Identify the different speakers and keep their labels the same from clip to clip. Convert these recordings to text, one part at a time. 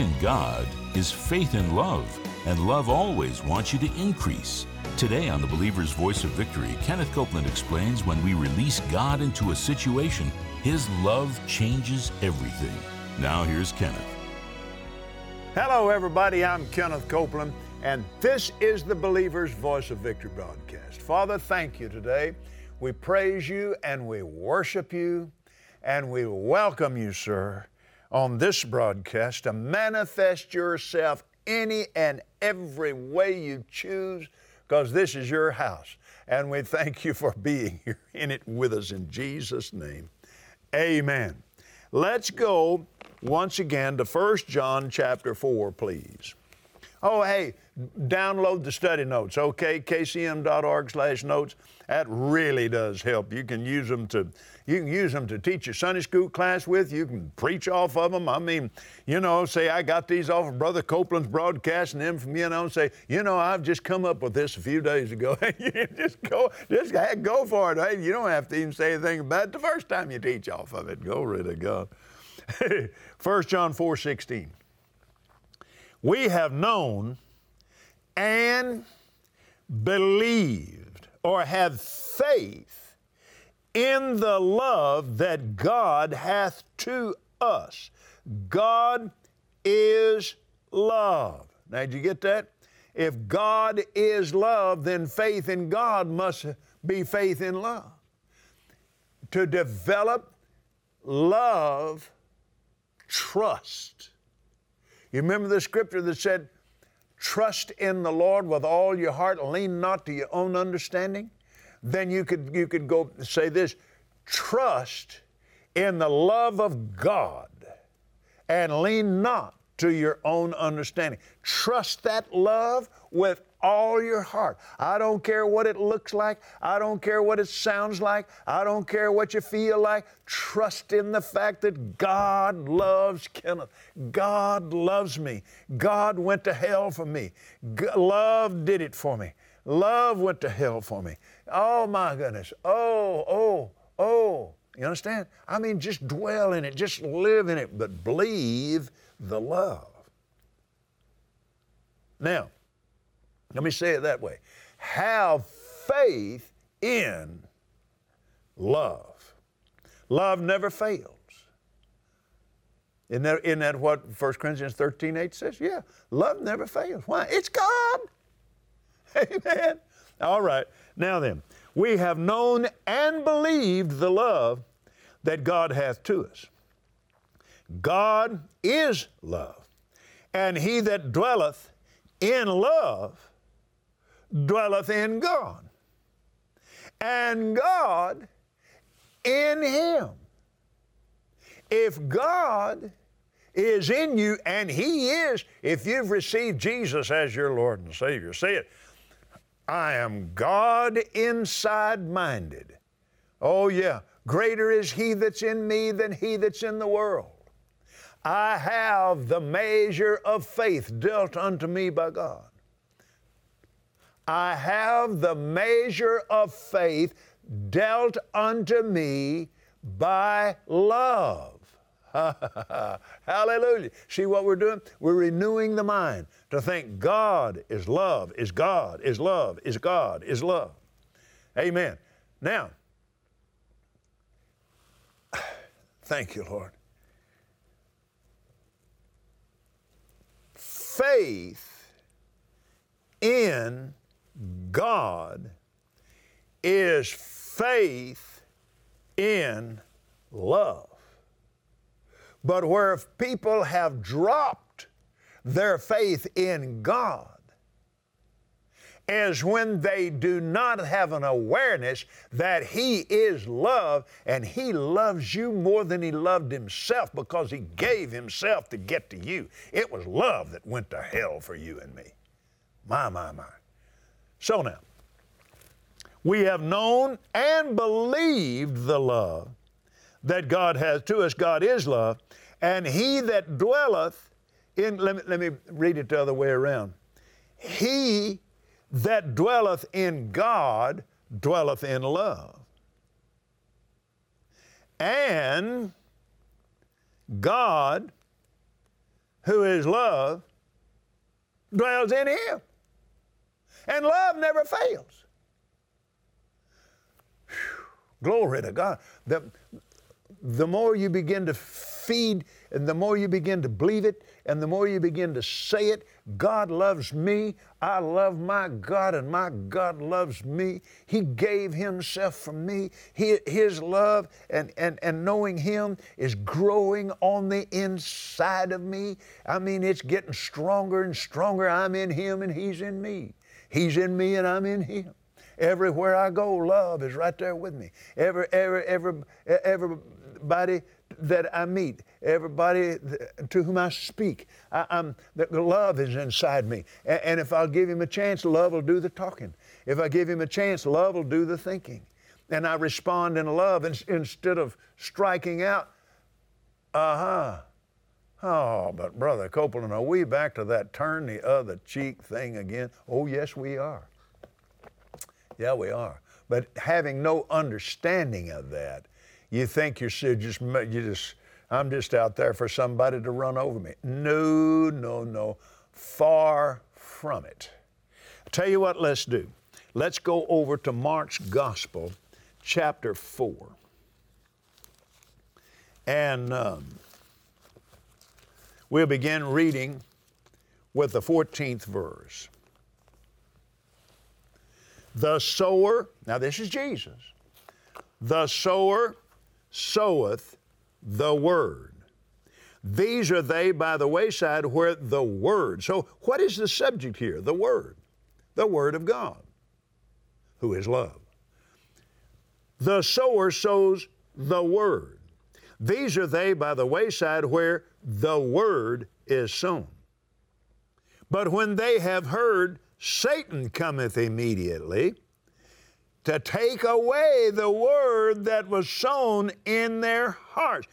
Speaker 1: In God is faith in love, and love always wants you to increase. Today on The Believer's Voice of Victory, Kenneth Copeland explains when we release God into a situation, His love changes everything. Now here's Kenneth.
Speaker 2: Hello, everybody. I'm Kenneth Copeland, and this is the Believer's Voice of Victory broadcast. Father, thank you today. We praise you and we worship you and we welcome you, sir, on this broadcast to manifest yourself any and every way you choose because this is your house. And we thank you for being here in it with us in Jesus' name. Amen. Let's go once again to 1 John chapter 4, please. Oh, hey, download the study notes, okay? kcm.org slash notes. That really does help. You can use them to you can use them to teach your Sunday school class with. You can preach off of them. I mean, you know, say I got these off of Brother Copeland's broadcast, and them from you know, say, you know, I've just come up with this a few days ago. just go, just go for it. Hey, you don't have to even say anything about it the first time you teach off of it. Rid of God. 1 John 4 16. We have known and believed or have faith in the love that God hath to us. God is love. Now, did you get that? If God is love, then faith in God must be faith in love. To develop love, trust. You remember the scripture that said, Trust in the Lord with all your heart, lean not to your own understanding? Then you could, you could go say this trust in the love of God and lean not to your own understanding. Trust that love with all your heart. I don't care what it looks like. I don't care what it sounds like. I don't care what you feel like. Trust in the fact that God loves Kenneth. God loves me. God went to hell for me. G- love did it for me. Love went to hell for me. Oh my goodness. Oh, oh, oh. You understand? I mean, just dwell in it, just live in it, but believe the love. Now, let me say it that way. Have faith in love. Love never fails. Isn't that, isn't that what 1 Corinthians 13 8 says? Yeah, love never fails. Why? It's God. Amen. All right. Now then, we have known and believed the love that God hath to us. God is love, and he that dwelleth in love dwelleth in God, and God in him. If God is in you, and He is, if you've received Jesus as your Lord and Savior, say it. I am God inside minded. Oh, yeah. Greater is He that's in me than He that's in the world. I have the measure of faith dealt unto me by God. I have the measure of faith dealt unto me by love. Hallelujah. See what we're doing? We're renewing the mind to think God is love, is God, is love, is God, is love. Amen. Now, thank you, Lord. Faith in God is faith in love. But where people have dropped their faith in God is when they do not have an awareness that He is love and He loves you more than He loved Himself because He gave Himself to get to you. It was love that went to hell for you and me. My, my, my. So now, we have known and believed the love that God has to us. God is love. And he that dwelleth in, let me, let me read it the other way around. He that dwelleth in God dwelleth in love. And God who is love, dwells in him. And love never fails. Whew. Glory to God. The, the more you begin to feed and the more you begin to believe it and the more you begin to say it, God loves me, I love my God, and my God loves me. He gave Himself for me. He, his love and, and, and knowing Him is growing on the inside of me. I mean, it's getting stronger and stronger. I'm in Him and He's in me. He's in me and I'm in Him. Everywhere I go, love is right there with me. Every, every, every, everybody that I meet, everybody to whom I speak, I, am the love is inside me. And, and if I'll give him a chance, love will do the talking. If I give him a chance, love will do the thinking. And I respond in love instead of striking out, uh huh. Oh, but Brother Copeland, are we back to that turn the other cheek thing again? Oh, yes, we are. Yeah, we are. But having no understanding of that, you think you're just, you just, I'm just out there for somebody to run over me. No, no, no. Far from it. Tell you what, let's do. Let's go over to Mark's Gospel, chapter 4. And um, we'll begin reading with the 14th verse. The sower, now this is Jesus, the sower soweth the word. These are they by the wayside where the word. So, what is the subject here? The word. The word of God, who is love. The sower sows the word. These are they by the wayside where the word is sown. But when they have heard, Satan cometh immediately to take away the word that was sown in their hearts.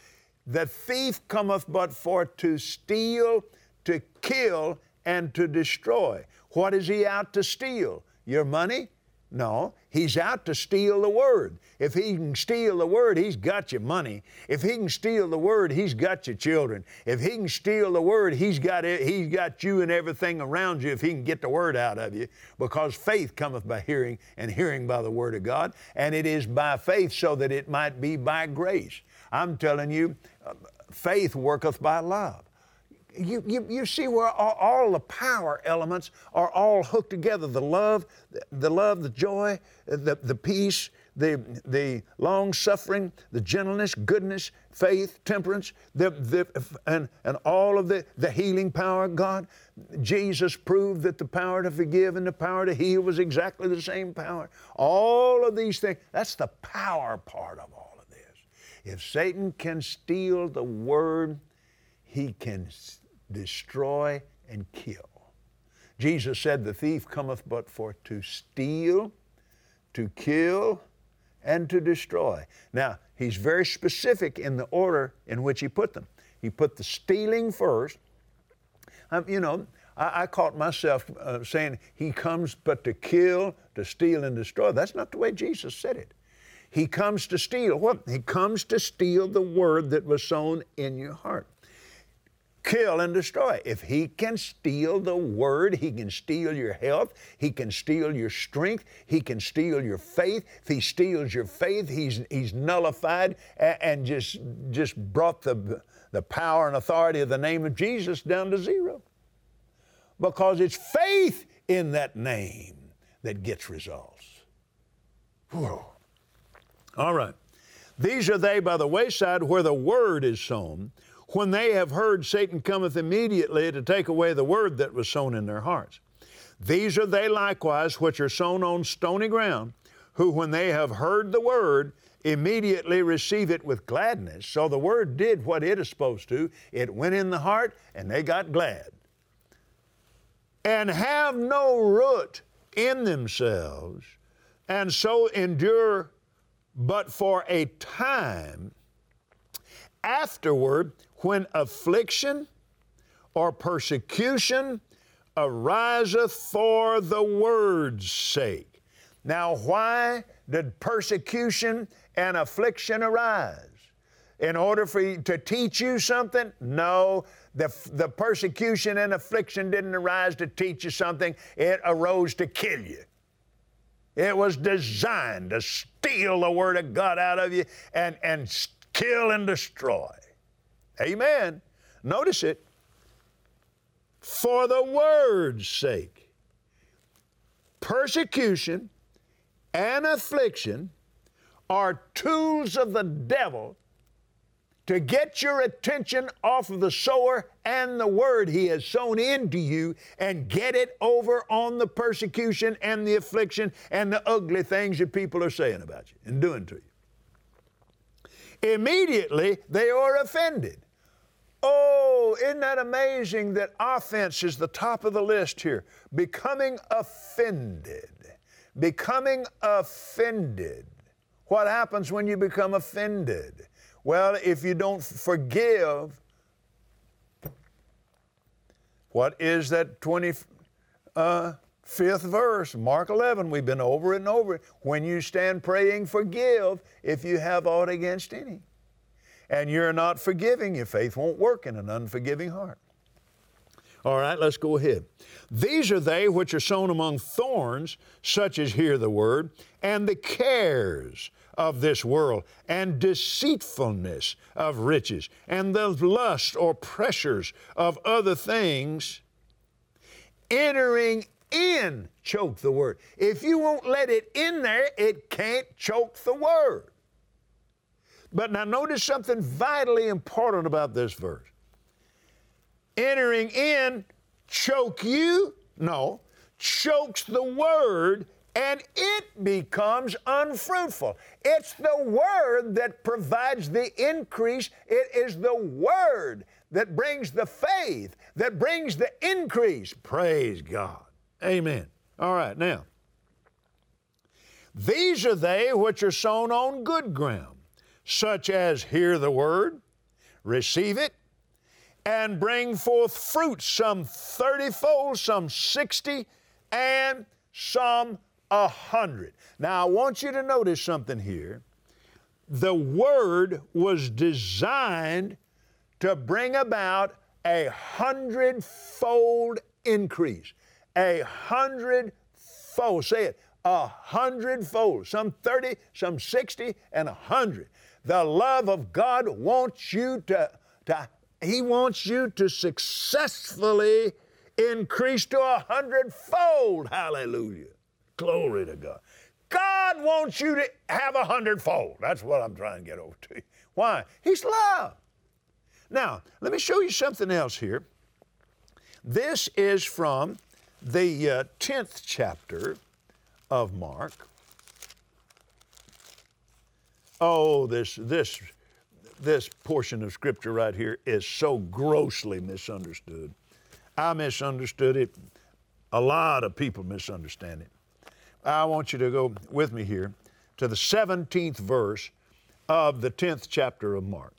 Speaker 2: The thief cometh but for to steal, to kill, and to destroy. What is he out to steal? Your money? No, he's out to steal the word. If he can steal the word, he's got your money. If he can steal the word, he's got your children. If he can steal the word, he's got it, he's got you and everything around you if he can get the word out of you. Because faith cometh by hearing, and hearing by the word of God, and it is by faith so that it might be by grace. I'm telling you, uh, faith worketh by love you, you, you see where all, all, the power elements are all hooked together the love, the, love, the joy, the, the peace, the, the long suffering, the gentleness, goodness, faith, temperance, the, the, and, and all of the, the healing power of God. Jesus proved that the power to forgive and the power to heal was exactly the same power. All of these things, that's the power part of all of this. If Satan can steal the word, he can destroy, and kill. Jesus said, The thief cometh but for to steal, to kill, and to destroy. Now, he's very specific in the order in which he put them. He put the stealing first. Um, you know, I, I caught myself uh, saying, He comes but to kill, to steal, and destroy. That's not the way Jesus said it. He comes to steal. What? He comes to steal the word that was sown in your heart kill and destroy. If he can steal the word, he can steal your health, he can steal your strength, he can steal your faith. If he steals your faith, he's, he's nullified and, and just, just brought the, the power and authority of the name of Jesus down to zero. Because it's faith in that name that gets results. Whoa. All right. These are they by the wayside where the word is sown when they have heard, Satan cometh immediately to take away the word that was sown in their hearts. These are they likewise which are sown on stony ground, who, when they have heard the word, immediately receive it with gladness. So the word did what it is supposed to. It went in the heart, and they got glad. And have no root in themselves, and so endure but for a time. Afterward, when affliction or persecution ariseth for the word's sake. Now, why did persecution and affliction arise? in order for you to teach you something? No. The, the persecution and affliction didn't arise to teach you something, it arose to kill you. It was designed to steal the Word of God out of you and, and kill and destroy. Amen. Notice it. For the Word's sake, persecution and affliction are tools of the devil to get your attention off of the sower and the word he has sown into you and get it over on the persecution and the affliction and the ugly things that people are saying about you and doing to you. Immediately they are offended. Oh, isn't that amazing that offense is the top of the list here? Becoming offended. Becoming offended. What happens when you become offended? Well, if you don't forgive, what is that 25th uh, verse? Mark 11, we've been over it and over it. When you stand praying, forgive if you have aught against any. And you're not forgiving, your faith won't work in an unforgiving heart. All right, let's go ahead. These are they which are sown among thorns, such as hear the word, and the cares of this world, and deceitfulness of riches, and the lust or pressures of other things, entering in choke the word. If you won't let it in there, it can't choke the word. But now notice something vitally important about this verse. Entering in choke you? No, chokes the word and it becomes unfruitful. It's the Word that provides the increase. It is the Word that brings the faith, that brings the increase. Praise God. Amen. All right, now, these are they which are sown on good ground, such as hear the Word, receive it, and bring forth fruit, some thirtyfold, some sixty, and some a hundred. Now, I want you to notice something here. The Word was designed to bring about a hundredfold increase. A hundredfold. Say it. A hundredfold. Some 30, some 60, and a hundred. The love of God wants you to, to He wants you to successfully increase to a hundredfold. Hallelujah. Glory to God. God wants you to have a hundredfold. That's what I'm trying to get over to you. Why? He's love. Now, let me show you something else here. This is from the uh, 10th chapter of Mark. Oh, this, this, this portion of Scripture right here is so grossly misunderstood. I misunderstood it. A lot of people misunderstand it. I want you to go with me here to the 17th verse of the 10th chapter of Mark.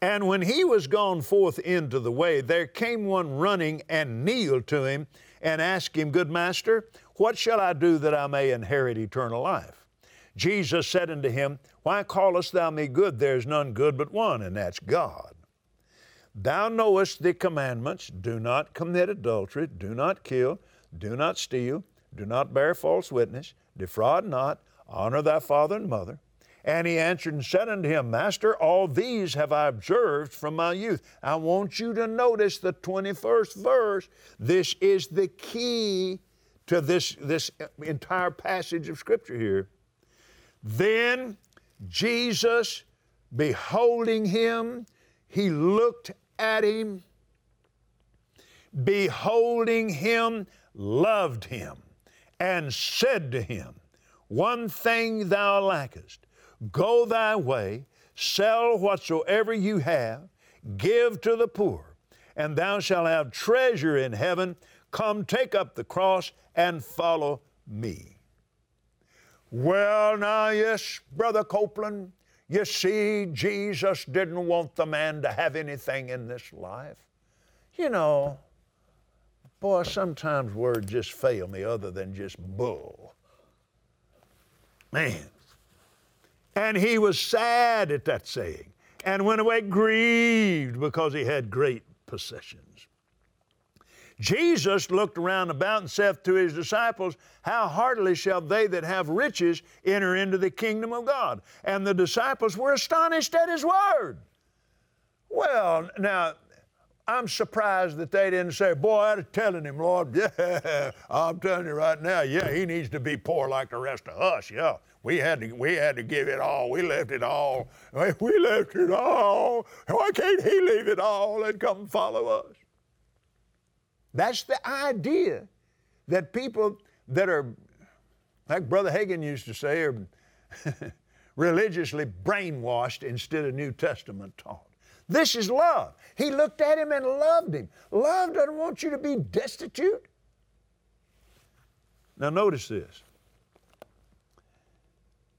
Speaker 2: And when he was gone forth into the way, there came one running and kneeled to him and asked him, Good master, what shall I do that I may inherit eternal life? Jesus said unto him, Why callest thou me good? There is none good but one, and that's God. Thou knowest the commandments do not commit adultery, do not kill, do not steal do not bear false witness, defraud not, honor thy father and mother. And he answered and said unto him, Master, all these have I observed from my youth. I want you to notice the 21st verse. This is the key to this, this entire passage of Scripture here. Then Jesus, beholding him, he looked at him, beholding him, loved him and said to him, One thing thou lackest, go thy way, sell whatsoever you have, give to the poor, and thou shalt have treasure in heaven. Come, take up the cross and follow me. Well, now, yes, Brother Copeland, you see, Jesus didn't want the man to have anything in this life. You know, Boy, sometimes words just fail me other than just bull. Man, And he was sad at that saying, and went away grieved because he had great possessions. Jesus looked around about and saith to his disciples, How heartily shall they that have riches enter into the kingdom of God? And the disciples were astonished at his word. Well, now, I'm surprised that they didn't say, Boy, I'm telling him, Lord, yeah, I'm telling you right now, yeah, he needs to be poor like the rest of us. Yeah, we had to, we had to give it all. We left it all. We left it all. Why can't he leave it all and come follow us? That's the idea that people that are, like Brother Hagin used to say, are religiously brainwashed instead of New Testament taught. This is love. He looked at him and loved him. Love doesn't want you to be destitute. Now, notice this.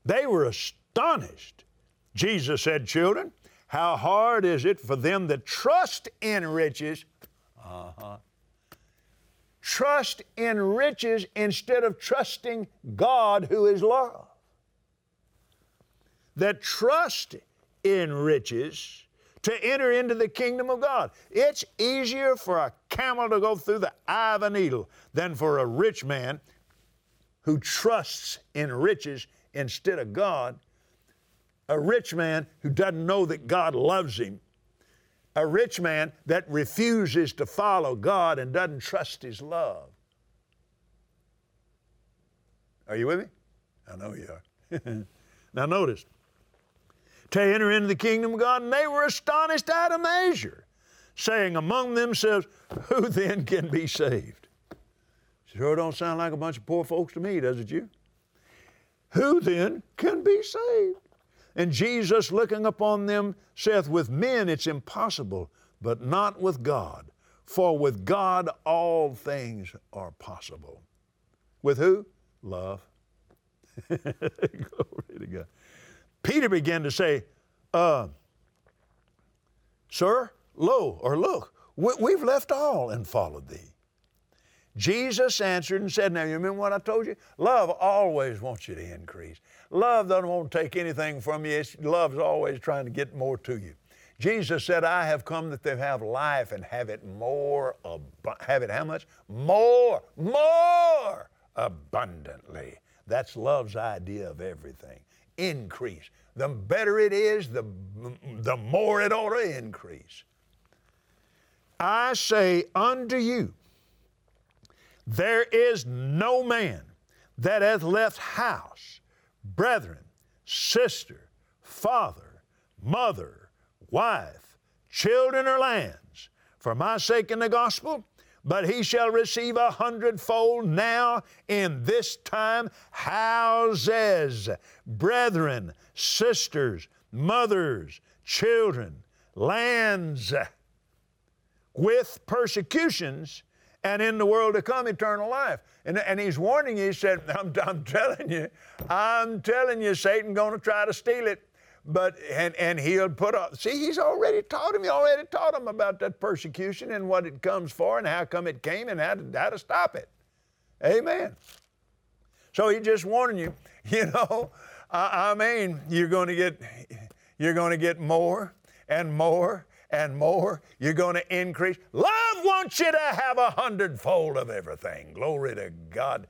Speaker 2: They were astonished. Jesus said, Children, how hard is it for them that trust in riches? Uh-huh. Trust in riches instead of trusting God who is love. That trust in riches to enter into the kingdom of God. It's easier for a camel to go through the eye of a needle than for a rich man who trusts in riches instead of God. A rich man who doesn't know that God loves him. A rich man that refuses to follow God and doesn't trust his love. Are you with me? I know you are. now, notice to enter into the kingdom of God, and they were astonished out of measure, saying among themselves, Who then can be saved? Sure don't sound like a bunch of poor folks to me, does it you? Who then can be saved? And Jesus, looking upon them, saith, With men it's impossible, but not with God. For with God all things are possible. With who? Love. Glory to God. Peter began to say, uh, Sir, lo, or look, we, have left all and followed thee. Jesus answered and said, Now, you remember what I told you? Love always wants you to increase. Love doesn't want to take anything from you. It's, love's always trying to get more to you. Jesus said, I have come that they have life and have it more, have it how much? More, more abundantly. That's love's idea of everything increase. The better it is, the, the more it ought to increase. I say unto you, there is no man that hath left house, brethren, sister, father, mother, wife, children, or lands, for my sake in the gospel, but he shall receive a hundredfold now in this time houses, brethren, sisters, mothers, children, lands, with persecutions, and in the world to come eternal life. And, and he's warning you, he said, I'm, I'm telling you, I'm telling you, Satan going to try to steal it. But and and he'll put up see he's already taught him he already taught him about that persecution and what it comes for and how come it came and how to, how to stop it. Amen. So he just warning you you know I, I mean you're going to get you're going to get more and more and more. You're going to increase wants you to have a hundredfold of everything. Glory to god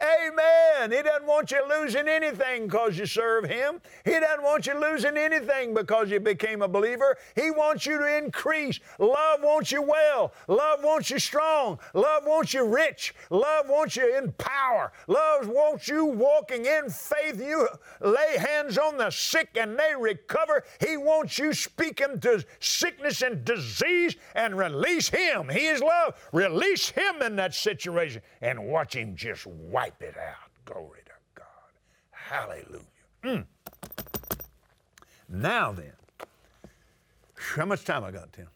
Speaker 2: Amen. He doesn't want you losing anything because you serve Him. He doesn't want you losing anything because you became a believer. He wants you to increase. Love wants you well. Love wants you strong. Love wants you rich. Love wants you in power. Love wants you walking in faith. You lay hands on the sick and they recover. He wants you speaking to sickness and disease and release Him. He is love. Release Him in that situation and watch Him just wipe wipe it out. Glory to God. Hallelujah. Mm. Now then, how much time I got, Tim?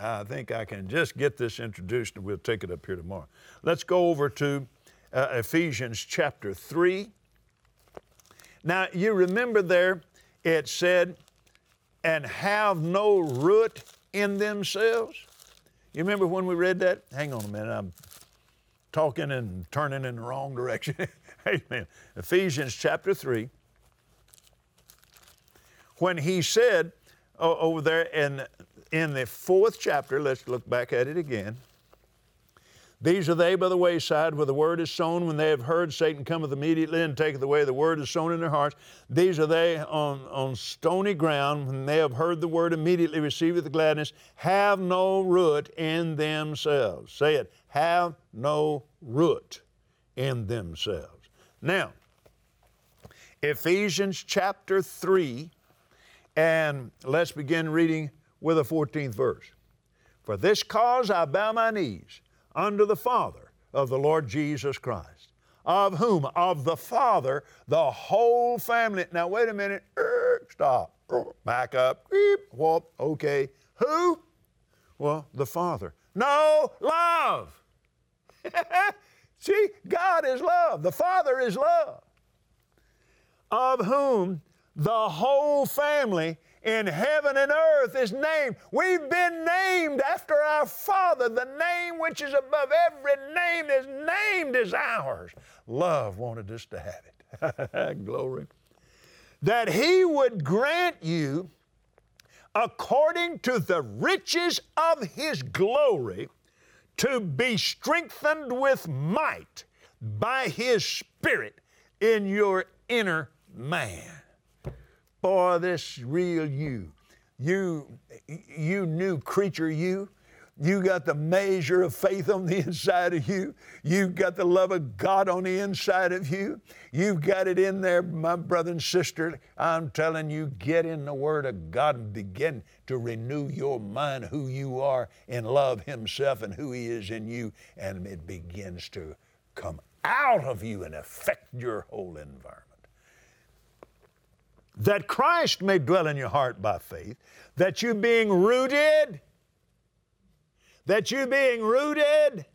Speaker 2: I think I can just get this introduced and we'll take it up here tomorrow. Let's go over to uh, Ephesians chapter 3. Now, you remember there it said, and have no root in themselves. You remember when we read that? Hang on a minute, I'm talking and turning in the wrong direction. Amen. Ephesians chapter 3. when he said uh, over there in, in the fourth chapter, let's look back at it again. These are they by the wayside where the word is sown. When they have heard, Satan cometh immediately and taketh away the word is sown in their hearts. These are they on, on stony ground. When they have heard the word, immediately receive it with gladness, have no root in themselves. Say it, have no root in themselves. Now, Ephesians chapter 3, and let's begin reading with the 14th verse. For this cause I bow my knees unto the Father of the Lord Jesus Christ, of whom? Of the Father, the whole family. Now, wait a minute. Er, stop. Back up. Beep. Whoop. Okay. Who? Well, the Father. No, love. See, God is love. The Father is love. Of whom the whole family in heaven and earth is named. We've been named after our Father. The name which is above every name is named is ours. Love wanted us to have it. Glory. That He would grant you, according to the riches of His glory, to be strengthened with might by His Spirit in your inner man boy, this real you. You, you new creature, you. You got the measure of faith on the inside of you. You've got the love of God on the inside of you. You've got it in there, my brother and sister. I'm telling you, get in the Word of God and begin to renew your mind who you are and love Himself and who He is in you. And it begins to come out of you and affect your whole environment that Christ may dwell in your heart by faith, that you being rooted, that you being rooted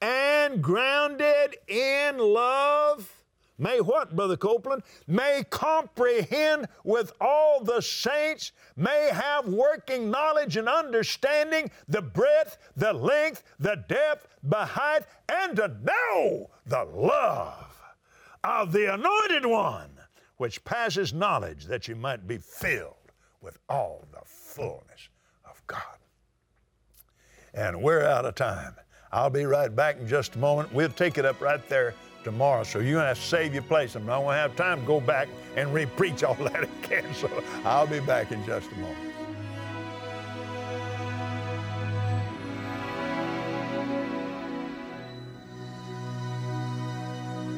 Speaker 2: and grounded in love, may what, Brother Copeland? May comprehend with all the saints, may have working knowledge and understanding the breadth, the length, the depth, the height, and to know the love of the Anointed One which passes knowledge, that you might be filled with all the fullness of God. And we're out of time. I'll be right back in just a moment. We'll take it up right there tomorrow. So you're going to have to save your place. I'm not going to have time to go back and re-preach all that again. So I'll be back in just a moment.